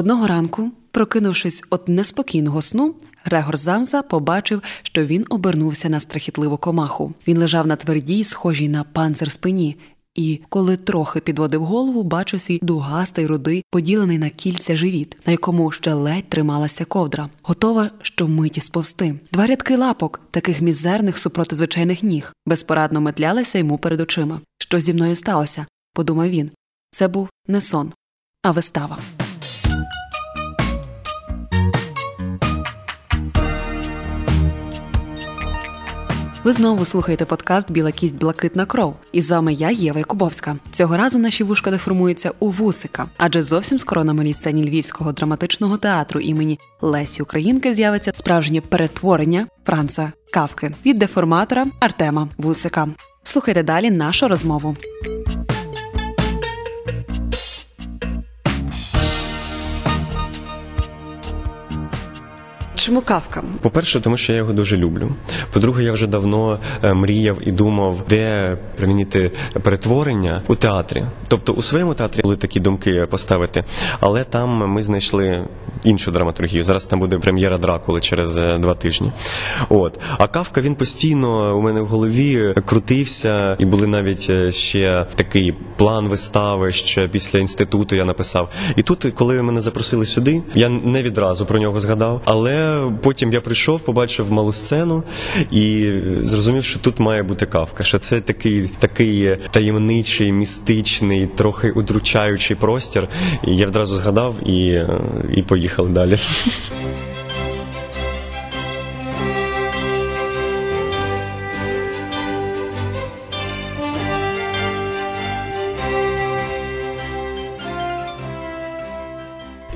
Одного ранку, прокинувшись від неспокійного сну, Грегор Замза побачив, що він обернувся на страхітливу комаху. Він лежав на твердій, схожій на панцир спині, і, коли трохи підводив голову, бачив свій дугастий рудий, поділений на кільця живіт, на якому ще ледь трималася ковдра, готова щомиті сповзти. Два рядки лапок, таких мізерних супроти звичайних ніг, безпорадно метлялися йому перед очима. Що зі мною сталося? подумав він. Це був не сон, а вистава. Ви знову слухаєте подкаст Біла кість блакитна кров. І з вами я, Єва Якубовська. Цього разу наші вушка деформуються у вусика, адже зовсім скоро на малій сцені Львівського драматичного театру імені Лесі Українки з'явиться справжнє перетворення Франца Кавки від деформатора Артема Вусика. Слухайте далі нашу розмову. Чому кавка? По-перше, тому що я його дуже люблю. По-друге, я вже давно е, мріяв і думав, де примінити перетворення у театрі. Тобто у своєму театрі були такі думки поставити, але там ми знайшли іншу драматургію. Зараз там буде прем'єра Дракули через е, два тижні. От а кавка він постійно у мене в голові крутився, і були навіть е, ще такий план вистави. Ще після інституту я написав. І тут, коли мене запросили сюди, я не відразу про нього згадав, але потім я прийшов, побачив малу сцену і зрозумів, що тут має бути кавка. Що це такий такий таємничий, містичний, трохи удручаючий простір. І я одразу згадав і, і поїхали далі.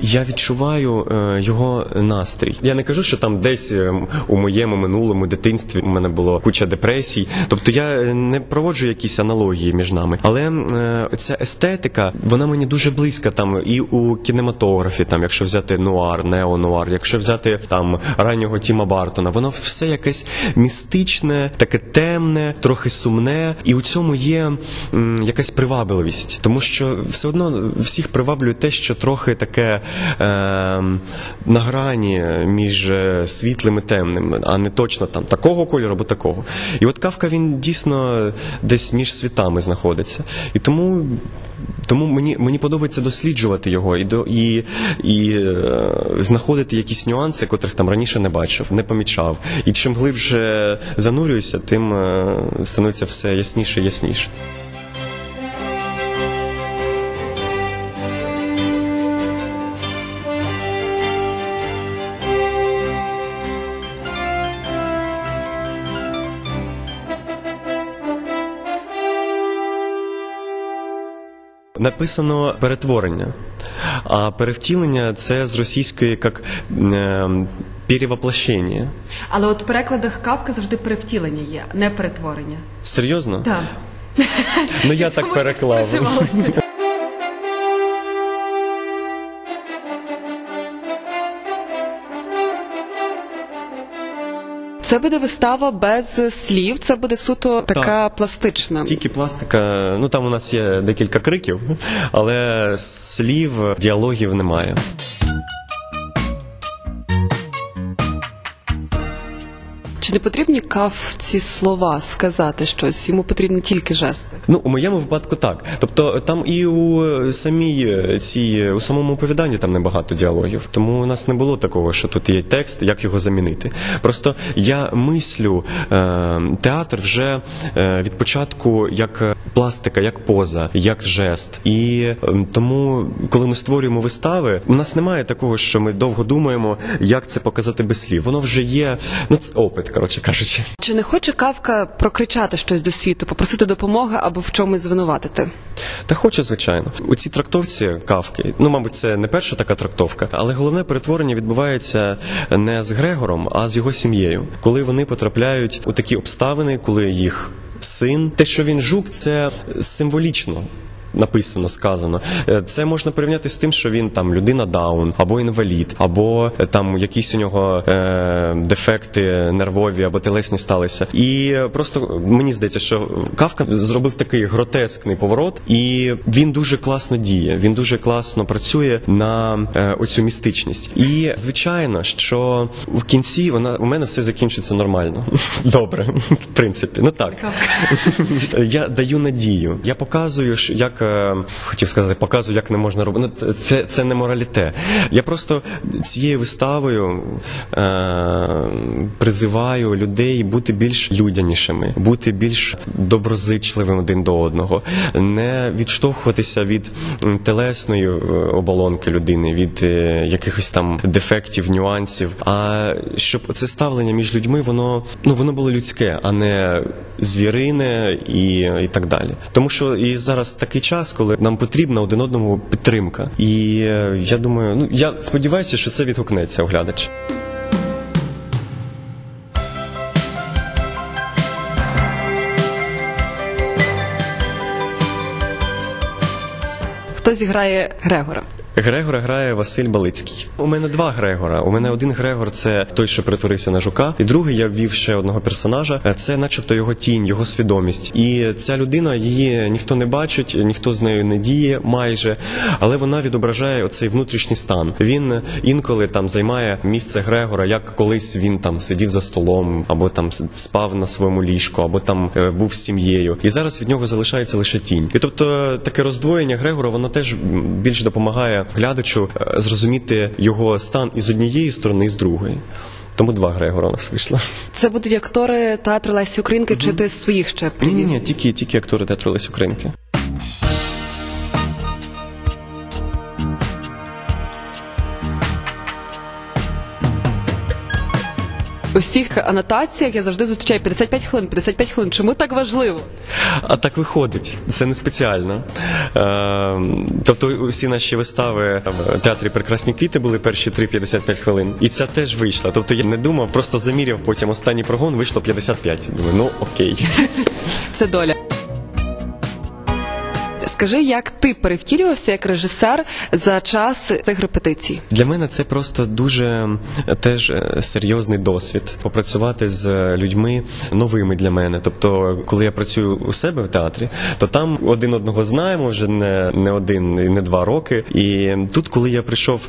Я відчуваю е, його настрій. Я не кажу, що там десь е, у моєму минулому дитинстві у мене було куча депресій. Тобто я не проводжу якісь аналогії між нами. Але е, ця естетика, вона мені дуже близька там і у кінематографі, там, якщо взяти нуар, неонуар, якщо взяти там раннього Тіма Бартона, воно все якесь містичне, таке темне, трохи сумне, і у цьому є якась привабливість, тому що все одно всіх приваблює те, що трохи таке е, на грані між світлим і темним, а не точно там такого кольору або такого. І от Кавка він дійсно десь між світами знаходиться. І тому. Тому мені мені подобається досліджувати його і до і, і е, знаходити якісь нюанси, котрих там раніше не бачив, не помічав. І чим глибше занурююся, тим е, становиться все ясніше і ясніше. Написано перетворення, а перевтілення це з російської як е, перевоплощення. Але от в перекладах кавка завжди перевтілення є, не перетворення. Серйозно? Так. Ну я так переклав. Це буде вистава без слів, це буде суто така Так. пластична. Тільки пластика, ну там у нас є декілька криків, але слів, діалогів немає. Чи не потрібні кавці слова сказати щось? Йому потрібні тільки жести. Ну, у моєму випадку так. Тобто там і у самій цій у самому оповіданні там небагато діалогів. Тому у нас не було такого, що тут є текст, як його замінити. Просто я мислю е, театр вже е, від початку як пластика, як поза, як жест. І е, тому, коли ми створюємо вистави, у нас немає такого, що ми довго думаємо, як це показати без слів. Воно вже є. Ну це опит, коротше кажучи. Чи не хоче кавка прокричати щось до світу, попросити допомоги або в чомусь звинуватити? Та хочу, звичайно. У цій трактовці кавки, ну, мабуть, це не перша така трактовка, але головне перетворення відбувається не з Грегором, а з його сім'єю, коли вони потрапляють у такі обставини, коли їх син, те, що він жук, це символічно. Написано, сказано. Е, Це можна порівняти з тим, що він там людина даун, або інвалід, або е, там якісь у нього е, дефекти нервові або телесні сталися. І просто мені здається, що Кавка зробив такий гротескний поворот, і він дуже класно діє. Він дуже класно працює на е, оцю містичність. І звичайно, що в кінці вона у мене все закінчиться нормально. Добре, в принципі, ну так. Я даю надію. Я показую, як хотів сказати, показую, як не можна робити. Ну, це, це не мораліте. Я просто цією виставою е, призиваю людей бути більш людянішими, бути більш доброзичливим один до одного, не відштовхуватися від телесної е, оболонки людини, від е, якихось там дефектів, нюансів. А щоб це ставлення між людьми, воно ну воно було людське, а не звірине і, і так далі. Тому що і зараз такий час, коли нам потрібна один одному підтримка. І е, я думаю, ну я сподіваюся, що це відгукнеться у Хто зіграє Грегора? Грегора грає Василь Балицький. У мене два Грегора. У мене один Грегор це той, що притворився на жука, і другий я ввів ще одного персонажа. Це, начебто, його тінь, його свідомість. І ця людина її ніхто не бачить, ніхто з нею не діє майже, але вона відображає оцей внутрішній стан. Він інколи там займає місце Грегора, як колись він там сидів за столом, або там спав на своєму ліжку, або там е, був з сім'єю. І зараз від нього залишається лише тінь. І тобто таке роздвоєння Грегора воно теж більше допомагає глядачу е, зрозуміти його стан і з однієї сторони, і з другої. Тому два Грегора у нас вийшло. Це будуть актори театру Лесі Українки, чи ти своїх ще привів? ні, ні, тільки, тільки актори театру Лесі Українки. У всіх анотаціях я завжди зустрічаю 55 хвилин, 55 хвилин. Чому так важливо? А так виходить, це не спеціально. Е, тобто, всі наші вистави в театрі Прекрасні квіти були перші 3-55 хвилин. І це теж вийшло. Тобто я не думав, просто заміряв потім останній прогон, вийшло 55. Думаю, ну окей. Це доля. Скажи, як ти перевтілювався як режисер за час цих репетицій? Для мене це просто дуже теж е, серйозний досвід попрацювати з людьми новими для мене. Тобто, коли я працюю у себе в театрі, то там один одного знаємо вже не, не один і не два роки. І тут, коли я прийшов,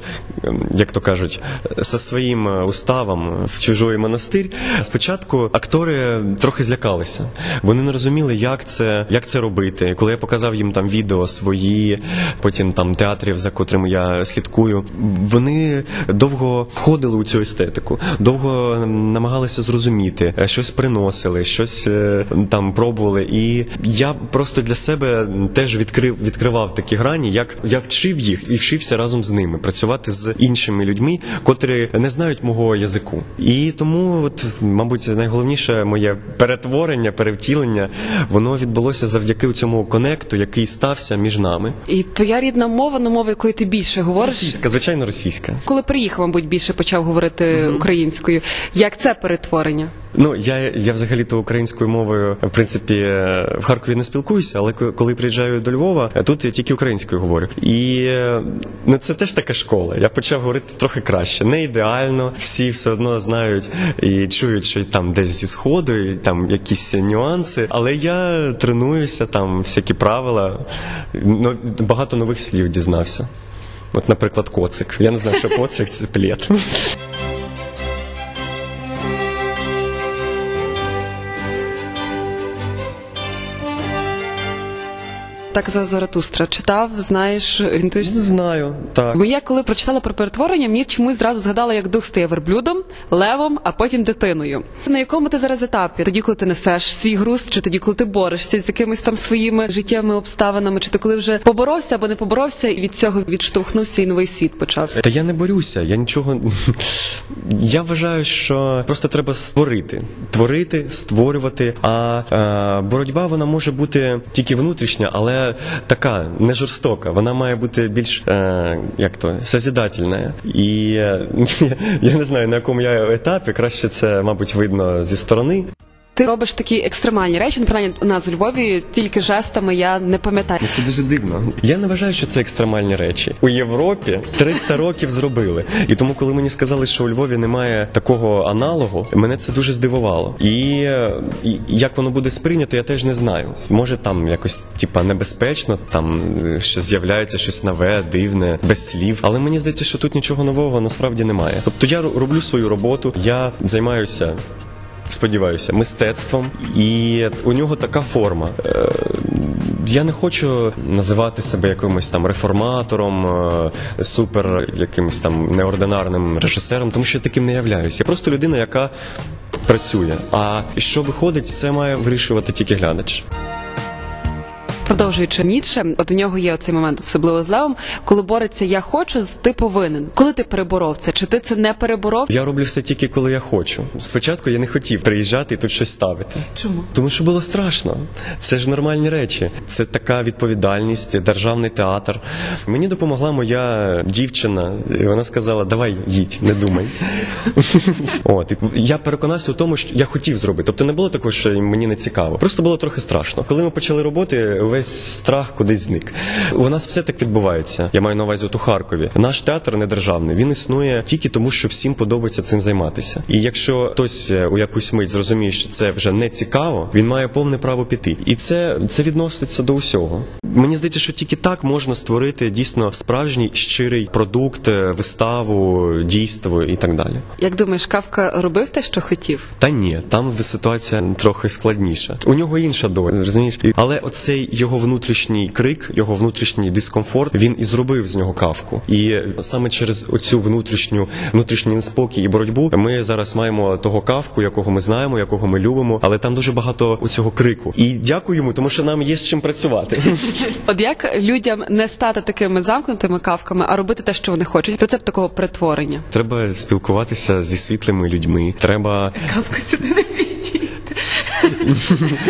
як то кажуть, зі своїм е, уставом в чужий монастир, спочатку актори трохи злякалися. Вони не розуміли, як це, як це робити. Коли я показав їм там відео свої, потім там театрів, за котрими я слідкую, вони довго входили у цю естетику, довго намагалися зрозуміти, е, щось приносили, щось е, там пробували. І я просто для себе теж відкрив відкривав такі грані, як я вчив їх і вчився разом з ними працювати з іншими людьми, котрі не знають мого язику. І тому, от, мабуть, найголовніше моє перетворення, перевтілення, воно відбулося завдяки цьому конекту, який стався між нами. І твоя рідна мова, ну мова, якою ти більше говориш. Російська, звичайно, російська. Коли приїхав, мабуть, більше почав говорити українською. Як це перетворення? Ну я, я взагалі то українською мовою в принципі е, в Харкові не спілкуюся, але коли приїжджаю до Львова, е, тут я тільки українською говорю. І е, ну це теж така школа. Я почав говорити трохи краще. Не ідеально, всі все одно знають і чують, що там десь зі сходу, і там якісь нюанси. Але я тренуюся, там всякі правила. Ну, багато нових слів дізнався. От, наприклад, коцик. Я не знаю, що коцик це плід. Так за Заратустра читав, знаєш, орієнтуєшся? Знаю, так. Бо я коли прочитала про перетворення, мені чомусь зразу згадала, як дух стає верблюдом, левом, а потім дитиною. На якому ти зараз етапі? Тоді, коли ти несеш свій груз, чи тоді, коли ти борешся з якимись там своїми життєвими обставинами, чи ти коли вже поборовся або не поборовся, і від цього відштовхнувся і новий світ почався. Та я не борюся, я нічого. Я вважаю, що просто треба створити, творити, створювати. А е, боротьба вона може бути тільки внутрішня, але така не жорстока. Вона має бути більш е, як то созидательна. І е, я не знаю на якому я етапі. Краще це, мабуть, видно зі сторони. Ти робиш такі екстремальні речі. Ну, принаймні, у нас у Львові тільки жестами я не пам'ятаю. Це дуже дивно. Я не вважаю, що це екстремальні речі. У Європі 300 років зробили. І тому, коли мені сказали, що у Львові немає такого аналогу, мене це дуже здивувало. І, і як воно буде сприйнято, я теж не знаю. Може там якось типа небезпечно, там е, що з'являється щось нове, дивне, без слів. Але мені здається, що тут нічого нового насправді немає. Тобто я роблю свою роботу, я займаюся. Сподіваюся, мистецтвом, і у нього така форма. Е, Я не хочу називати себе якимось там реформатором, е, супер якимось там неординарним режисером, тому що я таким не являюсь. Я просто людина, яка працює. А що виходить, це має вирішувати тільки глядач. Продовжуючи Ніцше, от у нього є оцей момент, особливо з Левом, коли бореться я хочу, ти повинен. Коли ти переборов це? Чи ти це не переборов? Я роблю все тільки коли я хочу. Спочатку я не хотів приїжджати і тут щось ставити. Чому? Тому що було страшно. Це ж нормальні речі. Це така відповідальність, державний театр. Мені допомогла моя дівчина, і вона сказала: Давай їдь, не думай. От я переконався у тому, що я хотів зробити. Тобто не було такого, що мені не цікаво. Просто було трохи страшно. Коли ми почали роботи, весь страх кудись зник. У нас все так відбувається. Я маю на увазі от у Харкові. Наш театр не державний. Він існує тільки тому, що всім подобається цим займатися. І якщо хтось е, у якусь мить зрозуміє, що це вже не цікаво, він має повне право піти. І це, це відноситься до усього. Мені здається, що тільки так можна створити дійсно справжній щирий продукт, е, виставу, дійство і так далі. Як думаєш, Кавка робив те, що хотів? Та ні, там ситуація трохи складніша. У нього інша доля, розумієш? Але оцей його внутрішній крик, його внутрішній дискомфорт, він і зробив з нього кавку. І саме через оцю внутрішню внутрішній неспокій і боротьбу ми зараз маємо того кавку, якого ми знаємо, якого ми любимо, але там дуже багато у цього крику. І дякую йому, тому що нам є з чим працювати. От як людям не стати такими замкнутими кавками, а робити те, що вони хочуть? Рецепт такого перетворення. Треба спілкуватися зі світлими людьми. Треба Кавка сюди не.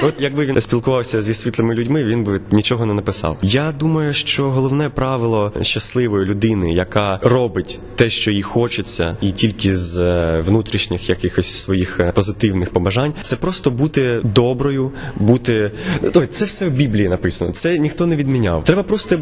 От якби він спілкувався зі світлими людьми, він би нічого не написав. Я думаю, що головне правило щасливої людини, яка робить те, що їй хочеться, і тільки з е, внутрішніх якихось своїх е, позитивних побажань, це просто бути доброю, бути Ой, це все в Біблії написано. Це ніхто не відміняв. Треба просто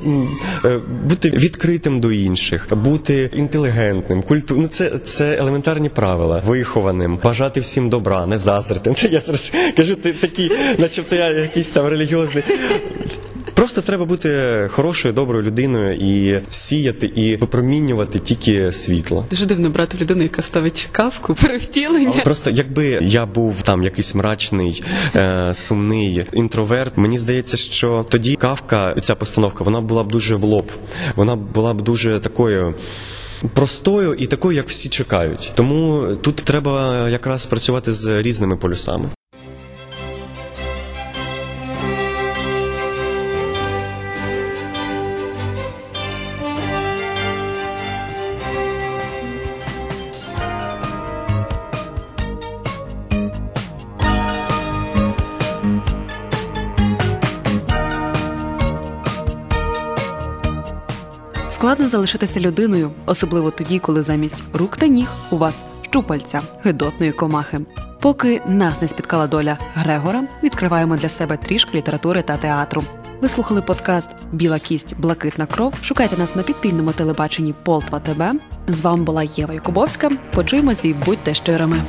е, бути відкритим до інших, бути інтелігентним, культу... Ну, це, це елементарні правила, вихованим, бажати всім добра, не заздрити. Я зараз кажу, ти такий, начебто я якийсь там релігіозний. Просто треба бути хорошою, доброю людиною і сіяти і випромінювати тільки світло. Дуже дивно брати людину, яка ставить кавку, перевтілення. Просто якби я був там якийсь мрачний, е, сумний інтроверт, мені здається, що тоді кавка, ця постановка, вона була б дуже в лоб, вона була б дуже такою. Простою і такою, як всі чекають. Тому тут треба якраз працювати з різними полюсами. Залишитися людиною, особливо тоді, коли замість рук та ніг у вас щупальця гидотної комахи. Поки нас не спіткала доля Грегора, відкриваємо для себе трішки літератури та театру. Ви слухали подкаст Біла кість, блакитна кров. Шукайте нас на підпільному телебаченні Полтва ТБ. З вами була Єва Якубовська. Почуємося і будьте щирими.